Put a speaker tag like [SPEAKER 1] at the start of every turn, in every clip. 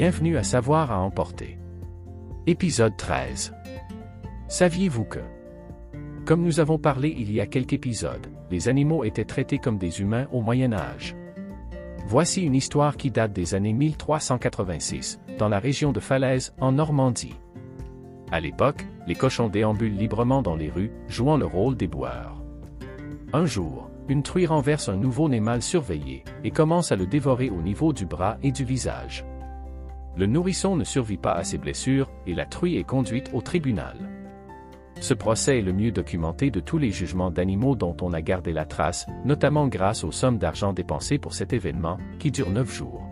[SPEAKER 1] Bienvenue à Savoir à emporter. Épisode 13. Saviez-vous que Comme nous avons parlé il y a quelques épisodes, les animaux étaient traités comme des humains au Moyen Âge? Voici une histoire qui date des années 1386, dans la région de Falaise, en Normandie. À l'époque, les cochons déambulent librement dans les rues, jouant le rôle des boueurs. Un jour, une truie renverse un nouveau-né mal surveillé, et commence à le dévorer au niveau du bras et du visage. Le nourrisson ne survit pas à ses blessures et la truie est conduite au tribunal. Ce procès est le mieux documenté de tous les jugements d'animaux dont on a gardé la trace, notamment grâce aux sommes d'argent dépensées pour cet événement, qui dure neuf jours.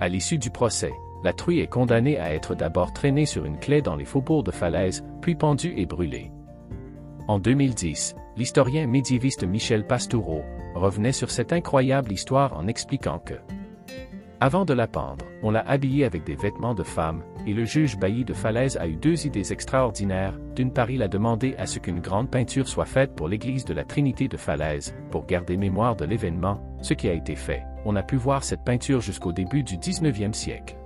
[SPEAKER 1] À l'issue du procès, la truie est condamnée à être d'abord traînée sur une clé dans les faubourgs de Falaise, puis pendue et brûlée. En 2010, l'historien médiéviste Michel Pastoureau revenait sur cette incroyable histoire en expliquant que avant de la pendre, on l'a habillée avec des vêtements de femme, et le juge bailli de Falaise a eu deux idées extraordinaires. D'une part, il a demandé à ce qu'une grande peinture soit faite pour l'église de la Trinité de Falaise, pour garder mémoire de l'événement, ce qui a été fait. On a pu voir cette peinture jusqu'au début du 19e siècle.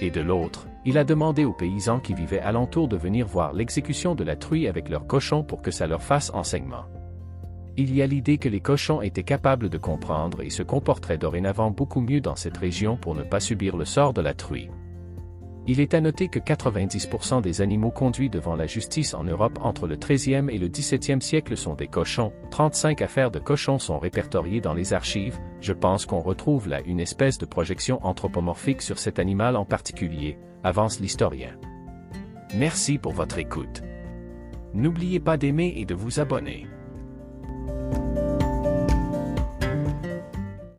[SPEAKER 1] Et de l'autre, il a demandé aux paysans qui vivaient alentour de venir voir l'exécution de la truie avec leurs cochons pour que ça leur fasse enseignement. Il y a l'idée que les cochons étaient capables de comprendre et se comporteraient dorénavant beaucoup mieux dans cette région pour ne pas subir le sort de la truie. Il est à noter que 90% des animaux conduits devant la justice en Europe entre le 13e et le 17e siècle sont des cochons, 35 affaires de cochons sont répertoriées dans les archives, je pense qu'on retrouve là une espèce de projection anthropomorphique sur cet animal en particulier, avance l'historien. Merci pour votre écoute. N'oubliez pas d'aimer et de vous abonner.